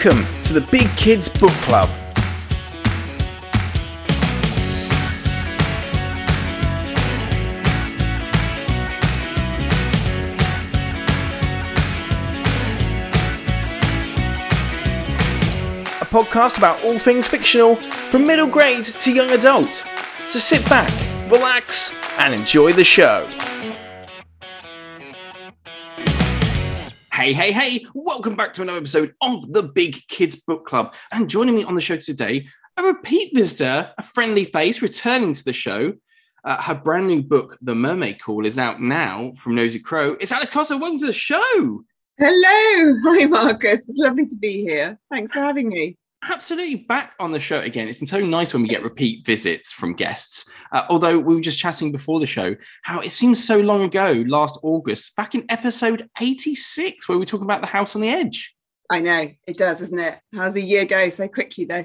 Welcome to the Big Kids Book Club. A podcast about all things fictional from middle grade to young adult. So sit back, relax, and enjoy the show. Hey, hey, hey, welcome back to another episode of the Big Kids Book Club. And joining me on the show today, a repeat visitor, a friendly face returning to the show. Uh, her brand new book, The Mermaid Call, is out now from Nosy Crow. It's Alex Cotter. Welcome to the show. Hello. Hi, Marcus. It's lovely to be here. Thanks for having me absolutely back on the show again. It's so nice when we get repeat visits from guests. Uh, although we were just chatting before the show, how it seems so long ago, last August, back in episode 86, where we talk about the house on the edge. I know it does, doesn't it? How's the year go so quickly though?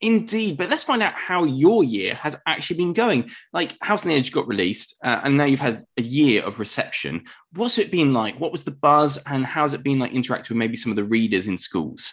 Indeed, but let's find out how your year has actually been going. Like House on the Edge got released, uh, and now you've had a year of reception. What's it been like? What was the buzz, and how's it been like interacting with maybe some of the readers in schools?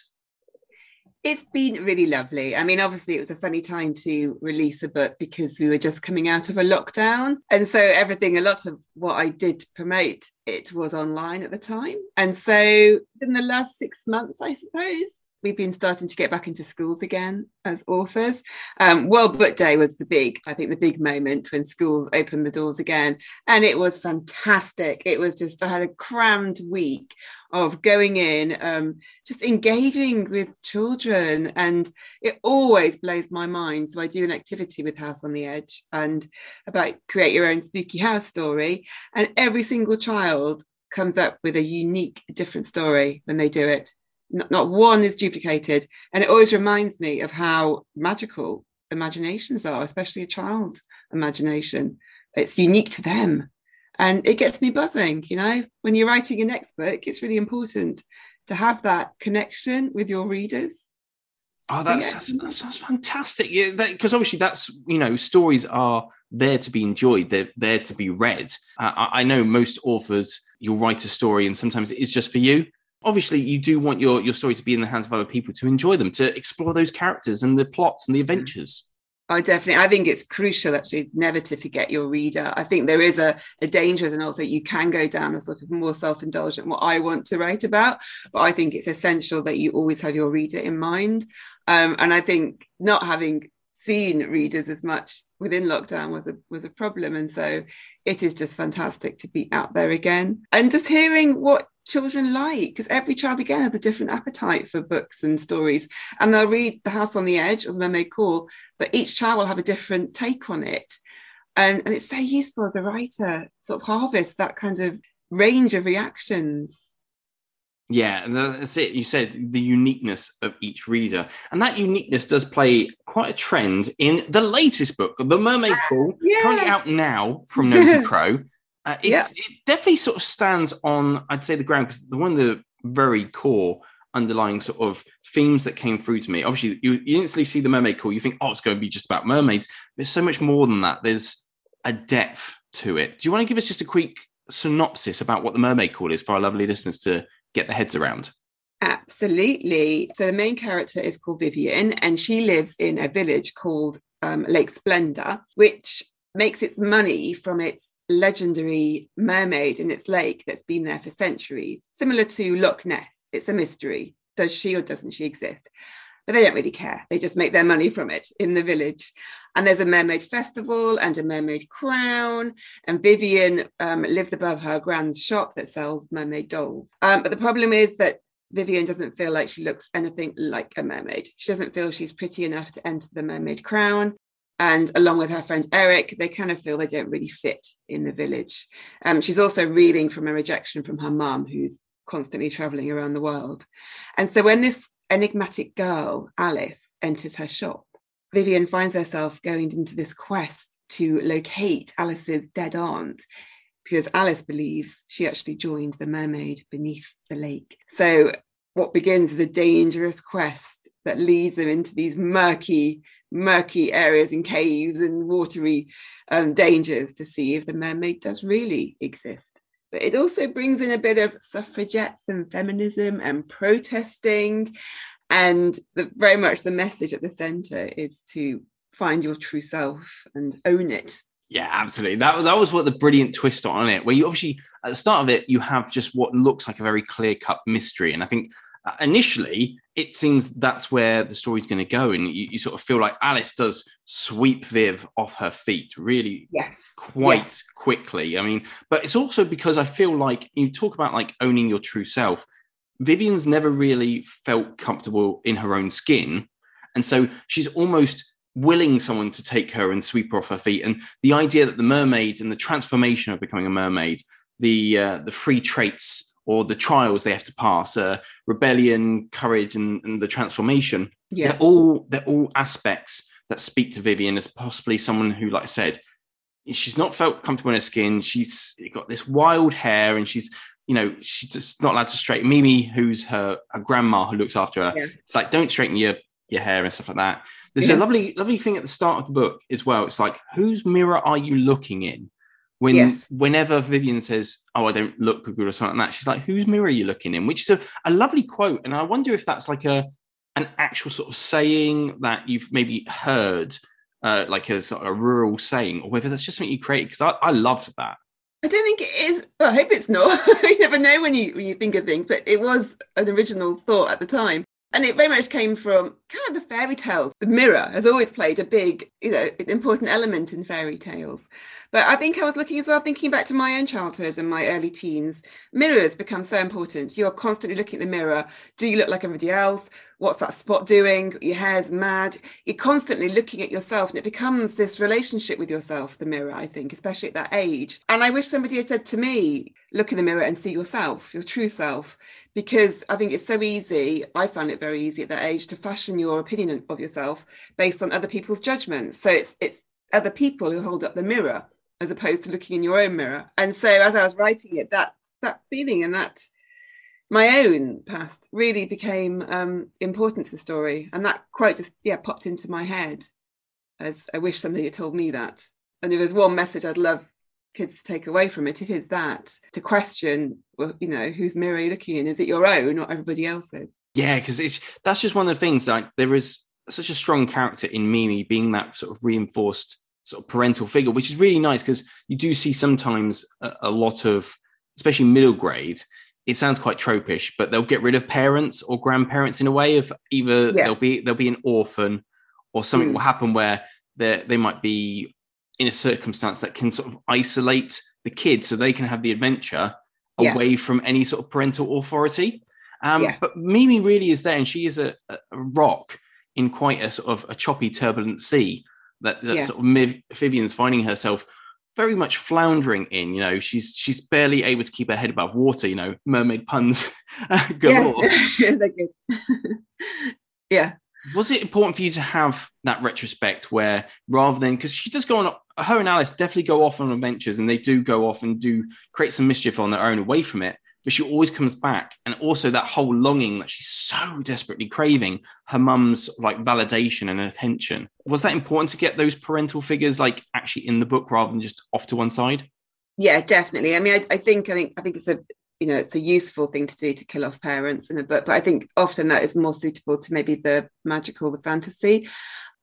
It's been really lovely. I mean, obviously, it was a funny time to release a book because we were just coming out of a lockdown. And so, everything, a lot of what I did promote, it was online at the time. And so, in the last six months, I suppose, we've been starting to get back into schools again as authors. Um, World Book Day was the big, I think, the big moment when schools opened the doors again. And it was fantastic. It was just, I had a crammed week of going in, um, just engaging with children. And it always blows my mind. So I do an activity with House on the Edge and about create your own spooky house story. And every single child comes up with a unique, different story when they do it not, not one is duplicated. And it always reminds me of how magical imaginations are, especially a child imagination. It's unique to them. And it gets me buzzing, you know, when you're writing your next book, it's really important to have that connection with your readers. Oh, that's, that's, that sounds fantastic. Yeah, because obviously that's you know stories are there to be enjoyed. They're there to be read. Uh, I, I know most authors, you'll write a story and sometimes it is just for you obviously you do want your your story to be in the hands of other people to enjoy them to explore those characters and the plots and the adventures I definitely, I think it's crucial actually never to forget your reader. I think there is a, a danger as an author, you can go down a sort of more self indulgent, what I want to write about. But I think it's essential that you always have your reader in mind. Um, and I think not having seen readers as much within lockdown was a was a problem and so it is just fantastic to be out there again and just hearing what children like because every child again has a different appetite for books and stories and they'll read the house on the edge or the mermaid call but each child will have a different take on it and, and it's so useful as a writer sort of harvest that kind of range of reactions yeah, and that's it. You said the uniqueness of each reader, and that uniqueness does play quite a trend in the latest book, The Mermaid ah, Call, yeah. currently out now from Nosy Crow. Uh, it, yeah. it definitely sort of stands on, I'd say, the ground because the one of the very core underlying sort of themes that came through to me. Obviously, you, you instantly see the Mermaid Call, you think, oh, it's going to be just about mermaids. There's so much more than that. There's a depth to it. Do you want to give us just a quick synopsis about what the Mermaid Call is for our lovely listeners to get their heads around. Absolutely. So the main character is called Vivian, and she lives in a village called um, Lake Splendor, which makes its money from its legendary mermaid in its lake that's been there for centuries, similar to Loch Ness. It's a mystery. Does she or doesn't she exist? But they don't really care. They just make their money from it in the village. And there's a mermaid festival and a mermaid crown. And Vivian um, lives above her grand's shop that sells mermaid dolls. Um, but the problem is that Vivian doesn't feel like she looks anything like a mermaid. She doesn't feel she's pretty enough to enter the mermaid crown. And along with her friend Eric, they kind of feel they don't really fit in the village. Um, she's also reeling from a rejection from her mum, who's constantly traveling around the world. And so when this enigmatic girl, Alice, enters her shop, Vivian finds herself going into this quest to locate Alice's dead aunt because Alice believes she actually joined the mermaid beneath the lake. So, what begins is a dangerous quest that leads them into these murky, murky areas and caves and watery um, dangers to see if the mermaid does really exist. But it also brings in a bit of suffragettes and feminism and protesting And the, very much the message at the centre is to find your true self and own it. Yeah, absolutely. That, that was what the brilliant twist on it, where you obviously, at the start of it, you have just what looks like a very clear cut mystery. And I think initially it seems that's where the story's going to go and you, you, sort of feel like alice does sweep viv off her feet really yes quite yes. quickly i mean but it's also because i feel like you talk about like owning your true self vivian's never really felt comfortable in her own skin and so she's almost willing someone to take her and sweep her off her feet and the idea that the mermaid and the transformation of becoming a mermaid the uh, the free traits or the trials they have to pass, uh, rebellion, courage, and, and, the transformation. Yeah. They're all they're all aspects that speak to Vivian as possibly someone who, like I said, she's not felt comfortable in her skin. She's got this wild hair, and she's you know she's just not allowed to straighten. Mimi, who's her her grandma who looks after her, yeah. it's like don't straighten your your hair and stuff like that. There's yeah. a lovely lovely thing at the start of the book as well. It's like whose mirror are you looking in? When yes. whenever Vivian says, "Oh, I don't look good" or something like that, she's like, "Whose mirror are you looking in?" Which is a, a lovely quote, and I wonder if that's like a an actual sort of saying that you've maybe heard, uh, like a sort of a rural saying, or whether that's just something you created. Because I, I loved that. I don't think it is. Well, I hope it's not. you never know when you when you think of things, but it was an original thought at the time. And it very much came from kind of the fairy tale. The mirror has always played a big, you know, important element in fairy tales. But I think I was looking as well, thinking back to my own childhood and my early teens. Mirrors become so important. You're constantly looking at the mirror. Do you look like everybody else? What's that spot doing? Your hair's mad. You're constantly looking at yourself, and it becomes this relationship with yourself, the mirror, I think, especially at that age. And I wish somebody had said to me, look in the mirror and see yourself, your true self, because I think it's so easy. I found it very easy at that age to fashion your opinion of yourself based on other people's judgments. So it's, it's other people who hold up the mirror as opposed to looking in your own mirror. And so as I was writing it, that that feeling and that my own past really became um, important to the story. And that quote just yeah popped into my head as I wish somebody had told me that. And if there's one message I'd love kids to take away from it, it is that to question, well, you know, whose mirror are you looking in? Is it your own or everybody else's? Yeah, because it's that's just one of the things. Like there is such a strong character in Mimi being that sort of reinforced sort of parental figure, which is really nice because you do see sometimes a, a, lot of, especially middle grade. It sounds quite tropish, but they'll get rid of parents or grandparents in a way of either yeah. there'll be they'll be an orphan, or something mm. will happen where they they might be in a circumstance that can sort of isolate the kids so they can have the adventure yeah. away from any sort of parental authority. Um, yeah. But Mimi really is there, and she is a, a rock in quite a sort of a choppy, turbulent sea that, that yeah. sort of Vivian's finding herself very much floundering in. You know, she's she's barely able to keep her head above water. You know, mermaid puns galore. Yeah, they're good. yeah. Was it important for you to have that retrospect where rather than because she does go on her and Alice definitely go off on adventures and they do go off and do create some mischief on their own away from it but she always comes back. And also that whole longing that she's so desperately craving her mum's like validation and attention. Was that important to get those parental figures like actually in the book rather than just off to one side? Yeah definitely. I mean i, I think i think i think it's a you know it's a useful thing to do to kill off parents in a book. But i think often that is more suitable to maybe the magical the fantasy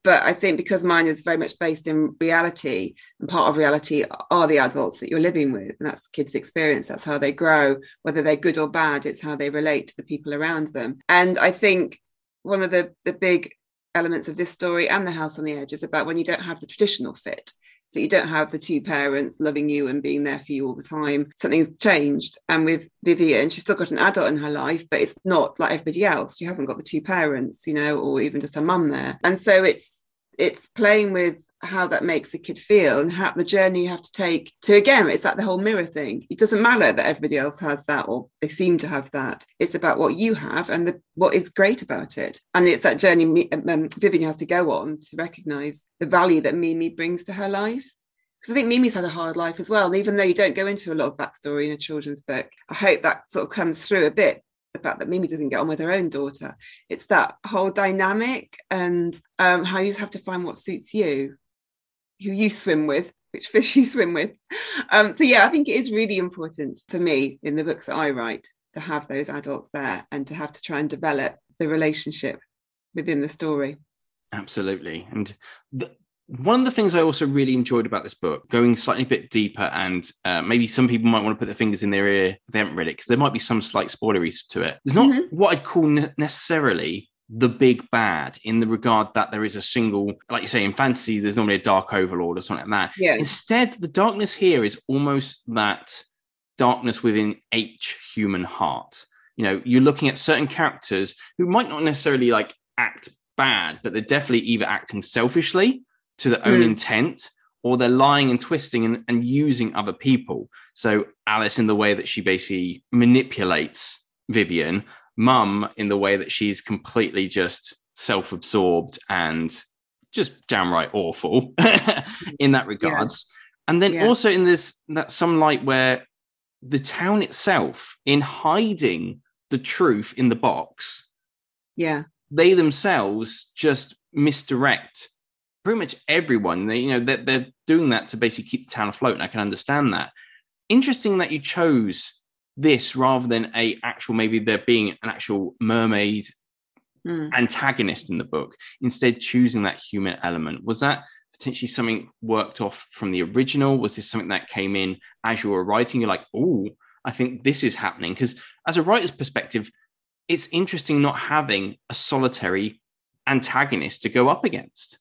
but I think because mine is very much based in reality, and part of reality are the adults that you're living with, and that's kids' experience. That's how they grow, whether they're good or bad. It's how they relate to the people around them. And I think one of the the big elements of this story and the House on the Edge is about when you don't have the traditional fit. So you don't have the two parents loving you and being there for you all the time. Something's changed. And with Vivian, she's still got an adult in her life, but it's not like everybody else. She hasn't got the two parents, you know, or even just her mum there. And so it's it's playing with how that makes a kid feel and how the journey you have to take to again it's like the whole mirror thing. It doesn't matter that everybody else has that or they seem to have that. It's about what you have and the, what is great about it. And it's that journey um, vivian has to go on to recognize the value that mimi brings to her life. Because I think Mimi's had a hard life as well. And even though you don't go into a lot of backstory in a children's book, I hope that sort of comes through a bit the fact that Mimi doesn't get on with her own daughter. It's that whole dynamic and um, how you just have to find what suits you, who you swim with, which fish you swim with. Um, so yeah, I think it is really important for me in the books that I write to have those adults there and to have to try and develop the relationship within the story. Absolutely. And one of the things I also really enjoyed about this book, going slightly a bit deeper, and uh, maybe some people might want to put their fingers in their ear if they haven't read it, because there might be some slight spoileries to it. There's not mm-hmm. what I'd call ne- necessarily the big bad in the regard that there is a single, like you say, in fantasy, there's normally a dark overlord or something like that. Yeah. Instead, the darkness here is almost that darkness within each human heart. You know, you're looking at certain characters who might not necessarily like act bad, but they're definitely either acting selfishly to their own mm. intent or they're lying and twisting and, and using other people. So Alice in the way that she basically manipulates Vivian, Mum in the way that she's completely just self-absorbed and just downright awful in that regards. Yeah. And then yeah. also in this that some light where the town itself, in hiding the truth in the box, yeah, they themselves just misdirect pretty much everyone. They, you know, they're, they're doing that to basically keep the town afloat, and I can understand that. Interesting that you chose this rather than a actual maybe there being an actual mermaid mm. antagonist in the book. Instead, choosing that human element was that potentially something worked off from the original? Was this something that came in as you were writing? You're like, oh, I think this is happening because as a writer's perspective, it's interesting not having a solitary antagonist to go up against.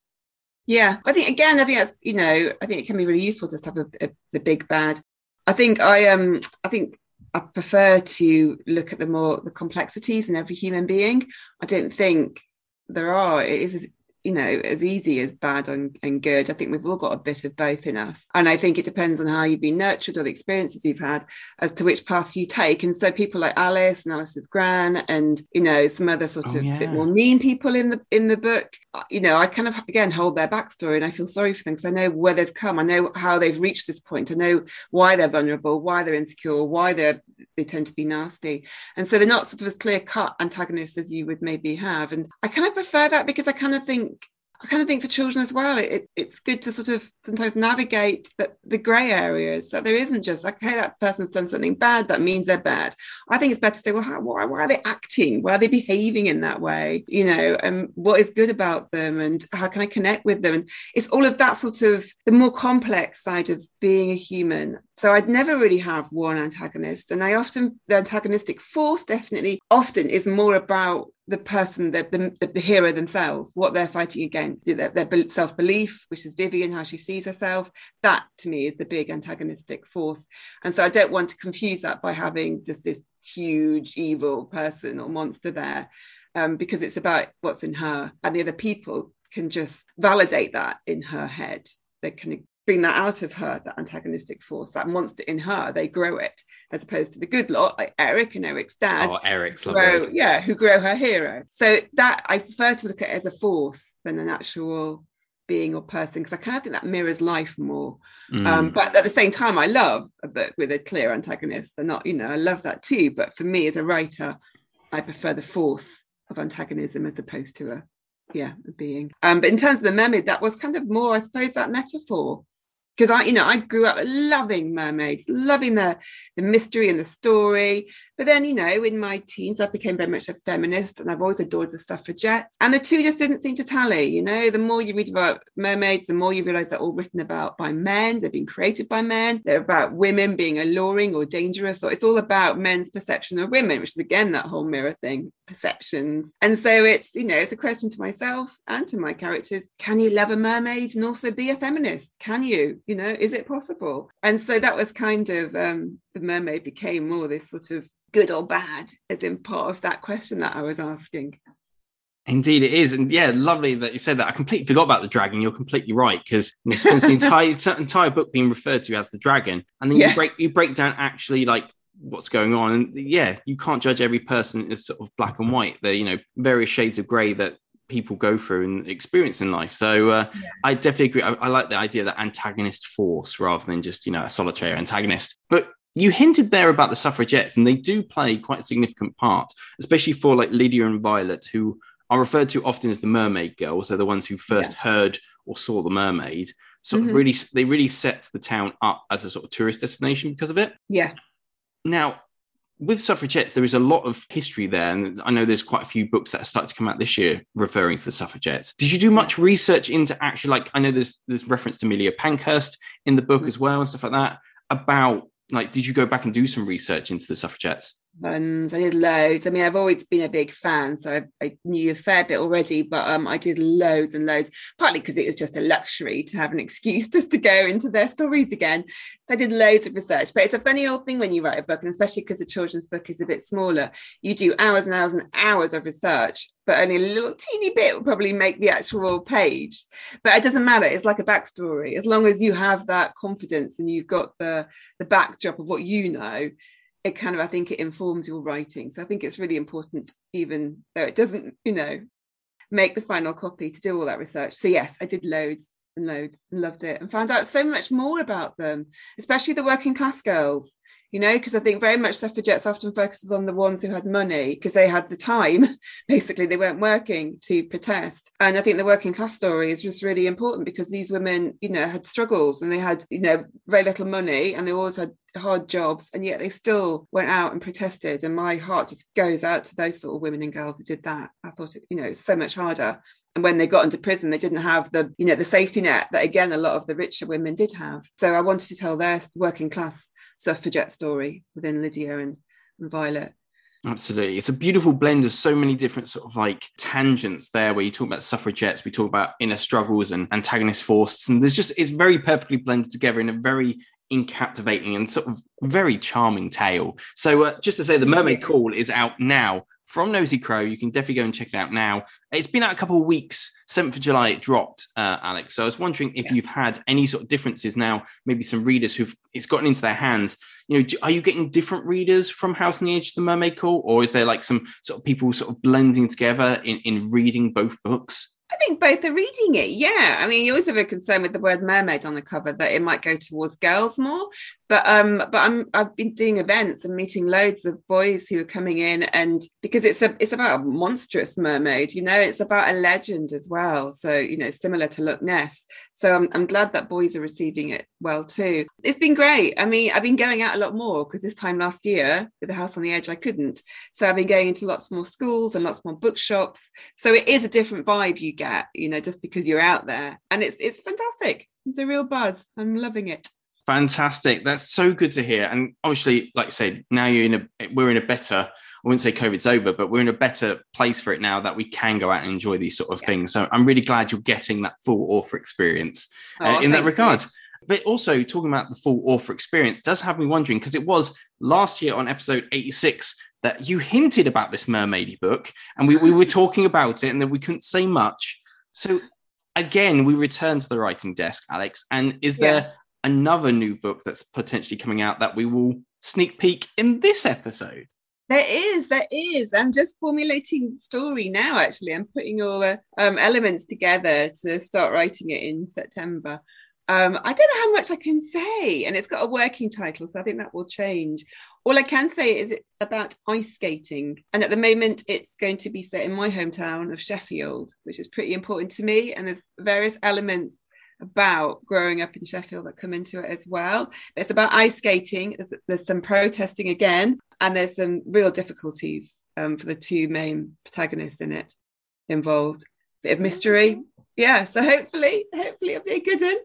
Yeah, I think again, I think that's you know, I think it can be really useful to have a, a, the big bad. I think I um, I think I prefer to look at the more the complexities in every human being. I don't think there are. It is you know, as easy as bad and, and good. I think we've all got a bit of both in us. And I think it depends on how you've been nurtured or the experiences you've had as to which path you take. And so people like Alice and Alice's gran and, you know, some other sort oh, of yeah. bit more mean people in the in the book, uh, you know, I kind of again hold their backstory and I feel sorry for them because I know where they've come. I know how they've reached this point. I know why they're vulnerable, why they're insecure, why they're they tend to be nasty. And so they're not sort of as clear cut antagonists as you would maybe have. And I kind of prefer that because I kind of think I kind of think for children as well, it, it's good to sort of sometimes navigate that the grey areas that there isn't just like, okay, that person's done something bad, that means they're bad. I think it's better to say, well, how, why, why are they acting? Why are they behaving in that way? You know, and what is good about them and how can I connect with them? And it's all of that sort of the more complex side of being a human. So I'd never really have one antagonist. And I often, the antagonistic force definitely often is more about the person, the, the, the hero themselves, what they're fighting against, their, their self belief, which is Vivian, how she sees herself. That to me is the big antagonistic force. And so I don't want to confuse that by having just this huge evil person or monster there, um, because it's about what's in her. And the other people can just validate that in her head. They can bring that out of her, that antagonistic force, that monster in her. They grow it, as opposed to the good lot like Eric and Eric's dad. Oh, Eric's grow, lovely. Yeah, who grow her hero. So that I prefer to look at it as a force than an actual being or person because I kind of think that mirrors life more. Mm. Um, but at the same time, I love a book with a clear antagonist. And not, you know, I love that too. But for me as a writer, I prefer the force of antagonism as opposed to a yeah a being. Um, but in terms of the mermaid, that was kind of more, I suppose, that metaphor because I, you know, I grew up loving mermaids, loving the the mystery and the story. But then, you know, in my teens, I became very much a feminist and I've always adored the suffragettes. And the two just didn't seem to tally. You know, the more you read about mermaids, the more you realize they're all written about by men, they've been created by men, they're about women being alluring or dangerous, or it's all about men's perception of women, which is again that whole mirror thing, perceptions. And so it's, you know, it's a question to myself and to my characters can you love a mermaid and also be a feminist? Can you? You know, is it possible? And so that was kind of um, the mermaid became more this sort of good or bad as in part of that question that I was asking. Indeed, it is, and yeah, lovely that you said that. I completely forgot about the dragon. You're completely right because you spends the entire entire book being referred to as the dragon, and then yeah. you break you break down actually like what's going on, and yeah, you can't judge every person as sort of black and white. They're you know various shades of grey that people go through and experience in life. So uh, yeah. I definitely agree. I, I, like the idea that antagonist force rather than just you know a solitary antagonist. But you hinted there about the suffragettes, and they do play quite a significant part, especially for like Lydia and Violet, who are referred to often as the mermaid girls. They're the ones who first yeah. heard or saw the mermaid. So mm-hmm. really, they really set the town up as a sort of tourist destination because of it. Yeah. Now, with suffragettes, there is a lot of history there, and I know there's quite a few books that are starting to come out this year referring to the suffragettes. Did you do much research into actually, like, I know there's there's reference to Amelia Pankhurst in the book as well and stuff like that about like did you go back and do some research into the suffragettes I did loads. I mean, I've always been a big fan, so I, I knew a fair bit already, but um, I did loads and loads, partly because it was just a luxury to have an excuse just to go into their stories again. So I did loads of research, but it's a funny old thing when you write a book, and especially because the children's book is a bit smaller, you do hours and hours and hours of research, but only a little teeny bit will probably make the actual page. But it doesn't matter. It's like a backstory. As long as you have that confidence and you've got the the backdrop of what you know, it kind of I think it informs your writing. So I think it's really important, even though it doesn't, you know, make the final copy to do all that research. So yes, I did loads and loads and loved it and found out so much more about them, especially the working class girls you know, because I think very much suffragettes often focuses on the ones who had money because they had the time. Basically, they weren't working to protest. And I think the working class story is just really important because these women, you know, had struggles and they had, you know, very little money and they always had hard jobs and yet they still went out and protested. And my heart just goes out to those sort of women and girls who did that. I thought, it, you know, it's so much harder and when they got into prison they didn't have the you know the safety net that again a lot of the richer women did have so i wanted to tell their working class suffragette story within Lydia and, and Violet. Absolutely. It's a beautiful blend of so many different sort of like tangents there where you talk about suffragettes, we talk about inner struggles and antagonist forces. And there's just, it's very perfectly blended together in a very captivating and sort of very charming tale. So uh, just to say, The Mermaid Call is out now from Nosy Crow. You can definitely go and check it out now. It's been out a couple of weeks. 7th of July it dropped, uh, Alex. So I was wondering if yeah. you've had any sort of differences now, maybe some readers who've it's gotten into their hands. You know, do, are you getting different readers from House on the Edge of the Mermaid Call, or is there like some sort of people sort of blending together in, in reading both books? I think both are reading it. Yeah. I mean, you always have a concern with the word mermaid on the cover that it might go towards girls more. But um, but I'm I've been doing events and meeting loads of boys who are coming in and because it's a it's about a monstrous mermaid, you know, it's about a legend as well. So, you know, similar to Loch Ness. So I'm, I'm glad that boys are receiving it well too. It's been great. I mean, I've been going out a lot more because this time last year with the House on the Edge, I couldn't. So I've been going into lots more schools and lots more bookshops. So it is a different vibe you get, you know, just because you're out there. And it's it's fantastic. It's a real buzz. I'm loving it. Fantastic. That's so good to hear. And obviously, like I said, now you're in a we're in a better I wouldn't say COVID's over, but we're in a better place for it now that we can go out and enjoy these sort of yeah. things. So I'm really glad you're getting that full author experience uh, oh, uh, in that regard. You. But also talking about the full author experience does have me wondering because it was last year on episode 86 that you hinted about this mermaidy book and we, we were talking about it and then we couldn't say much. So again, we return to the writing desk, Alex. And is there another new book that's potentially coming out that we will sneak peek in this episode? There is, there is. I'm just formulating the story now, actually. I'm putting all the um, elements together to start writing it in September. Um, I don't know how much I can say, and it's got a working title, so I think that will change. All I can say is it's about ice skating, and at the moment it's going to be set in my hometown of Sheffield, which is pretty important to me. And there's various elements about growing up in Sheffield that come into it as well. It's about ice skating. There's, there's some protesting again, and there's some real difficulties um, for the two main protagonists in it involved. Bit of mystery, yeah. So hopefully, hopefully it'll be a good one.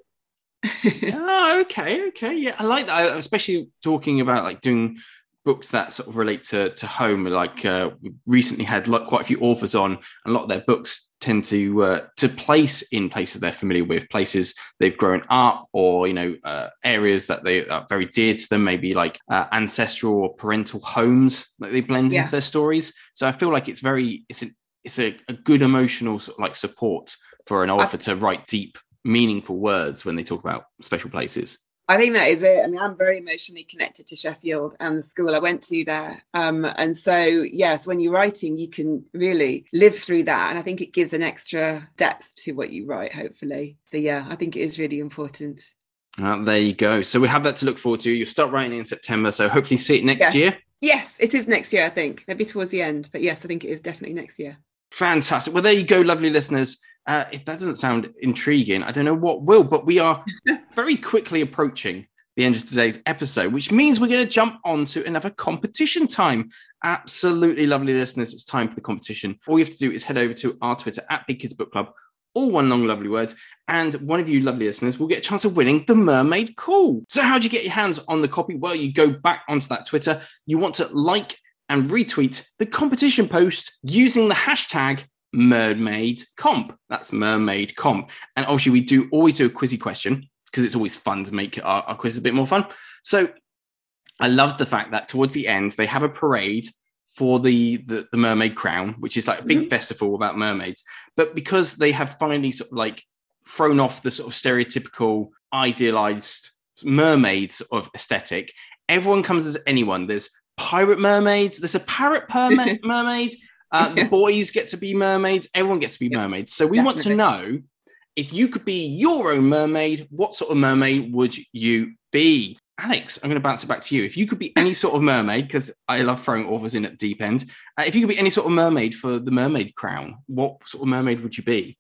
Oh, okay, okay, yeah, I like that. I, especially talking about like doing books that sort of relate to to home. Like uh, we recently had like, quite a few authors on, and a lot of their books tend to uh, to place in places they're familiar with, places they've grown up, or you know uh, areas that they are very dear to them, maybe like uh, ancestral or parental homes that they blend yeah. into their stories. So I feel like it's very it's a, it's a, a good emotional sort of like support for an author I, to write deep, meaningful words when they talk about special places. I think that is it. I mean, I'm very emotionally connected to Sheffield and the school I went to there. Um, and so, yes, when you're writing, you can really live through that. And I think it gives an extra depth to what you write, hopefully. So, yeah, I think it is really important. Uh, there you go. So we have that to look forward to. You'll start writing in September. So hopefully see it next yeah. year. Yes, it is next year, I think. Maybe towards the end. But yes, I think it is definitely next year. Fantastic. Well, there you go, lovely listeners. Uh, if that doesn't sound intriguing, I don't know what will, but we are very quickly approaching the end of today's episode, which means we're going to jump on to another competition time. Absolutely lovely listeners, it's time for the competition. All you have to do is head over to our Twitter at Big Kids Book Club, all one long lovely words, and one of you lovely listeners will get a chance of winning the Mermaid Call. So, how do you get your hands on the copy? Well, you go back onto that Twitter, you want to like and retweet the competition post using the hashtag mermaid comp. That's mermaid comp. And obviously, we do always do a quizzy question because it's always fun to make our, our quiz a bit more fun. So I love the fact that towards the end they have a parade for the, the, the mermaid crown, which is like a big mm-hmm. festival about mermaids. But because they have finally sort of like thrown off the sort of stereotypical idealized mermaids sort of aesthetic, everyone comes as anyone. There's pirate mermaids. There's a parrot mermaid. mermaid. Uh, the boys get to be mermaids. Everyone gets to be mermaids. So we Definitely. want to know if you could be your own mermaid, what sort of mermaid would you be? Alex, I'm going to bounce it back to you. If you could be any sort of mermaid, because I love throwing authors in at the deep end, uh, if you could be any sort of mermaid for the mermaid crown, what sort of mermaid would you be?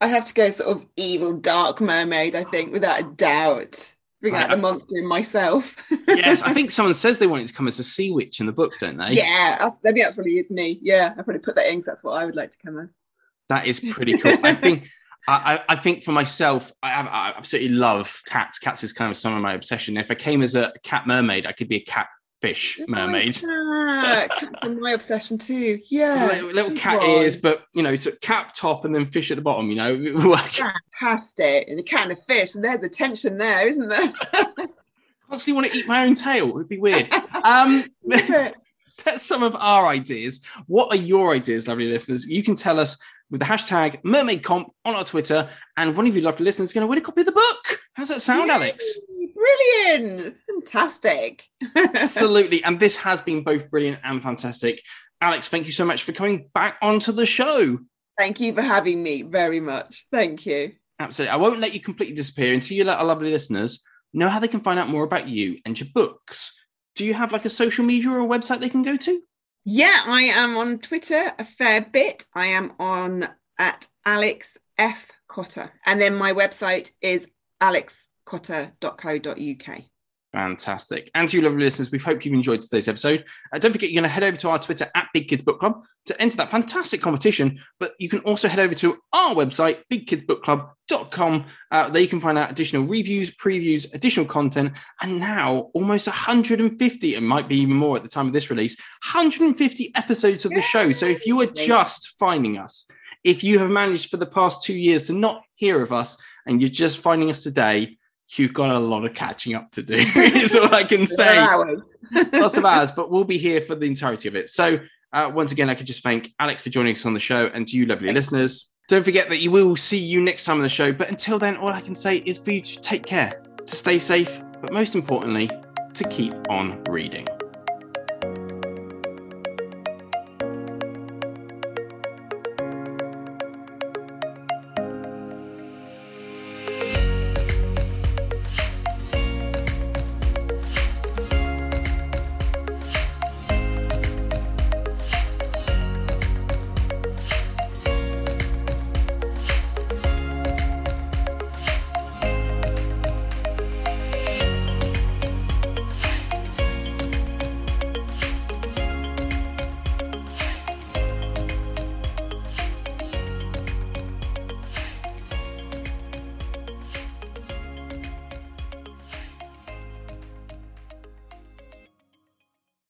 I have to go sort of evil, dark mermaid, I think, without a doubt. Bring out the monster in myself. yes, I think someone says they want it to come as a sea witch in the book, don't they? Yeah, I think that probably is me. Yeah, I probably put that in because that's what I would like to come as. That is pretty cool. I think I, I, think for myself, I, I, absolutely love cats. Cats is kind of some of my obsession. If I came as a cat mermaid, I could be a catfish mermaid. My obsession too. Yeah. Little, little cat ears, but you know, so cap top and then fish at the bottom. You know, fantastic. And a can of fish, and there's a tension there, isn't there? Constantly want to eat my own tail. It'd be weird. Um, that's some of our ideas. What are your ideas, lovely listeners? You can tell us with the hashtag mermaid comp on our Twitter, and one of you lovely listeners is going to win a copy of the book. How's that sound, Yay, Alex? Brilliant. Fantastic. Absolutely. And this has been both brilliant and fantastic. Alex, thank you so much for coming back onto the show. Thank you for having me very much. Thank you. Absolutely. I won't let you completely disappear until you let our lovely listeners know how they can find out more about you and your books. Do you have like a social media or a website they can go to? Yeah, I am on Twitter a fair bit. I am on at Alex F Cotter, and then my website is alexcotter.co.uk. Fantastic. And to you lovely listeners, we hope you've enjoyed today's episode. Uh, don't forget, you're going to head over to our Twitter at Big Kids Book Club to enter that fantastic competition. But you can also head over to our website, bigkidsbookclub.com. Uh, there you can find out additional reviews, previews, additional content, and now almost 150, it might be even more at the time of this release, 150 episodes of the show. So if you are just finding us, if you have managed for the past two years to not hear of us and you're just finding us today, you've got a lot of catching up to do. is all I can say. Hours. Lots of hours, but we'll be here for the entirety of it. So uh, once again, I could just thank Alex for joining us on the show, and to you, lovely listeners. Don't forget that you will see you next time on the show. But until then, all I can say is for you to take care, to stay safe, but most importantly, to keep on reading.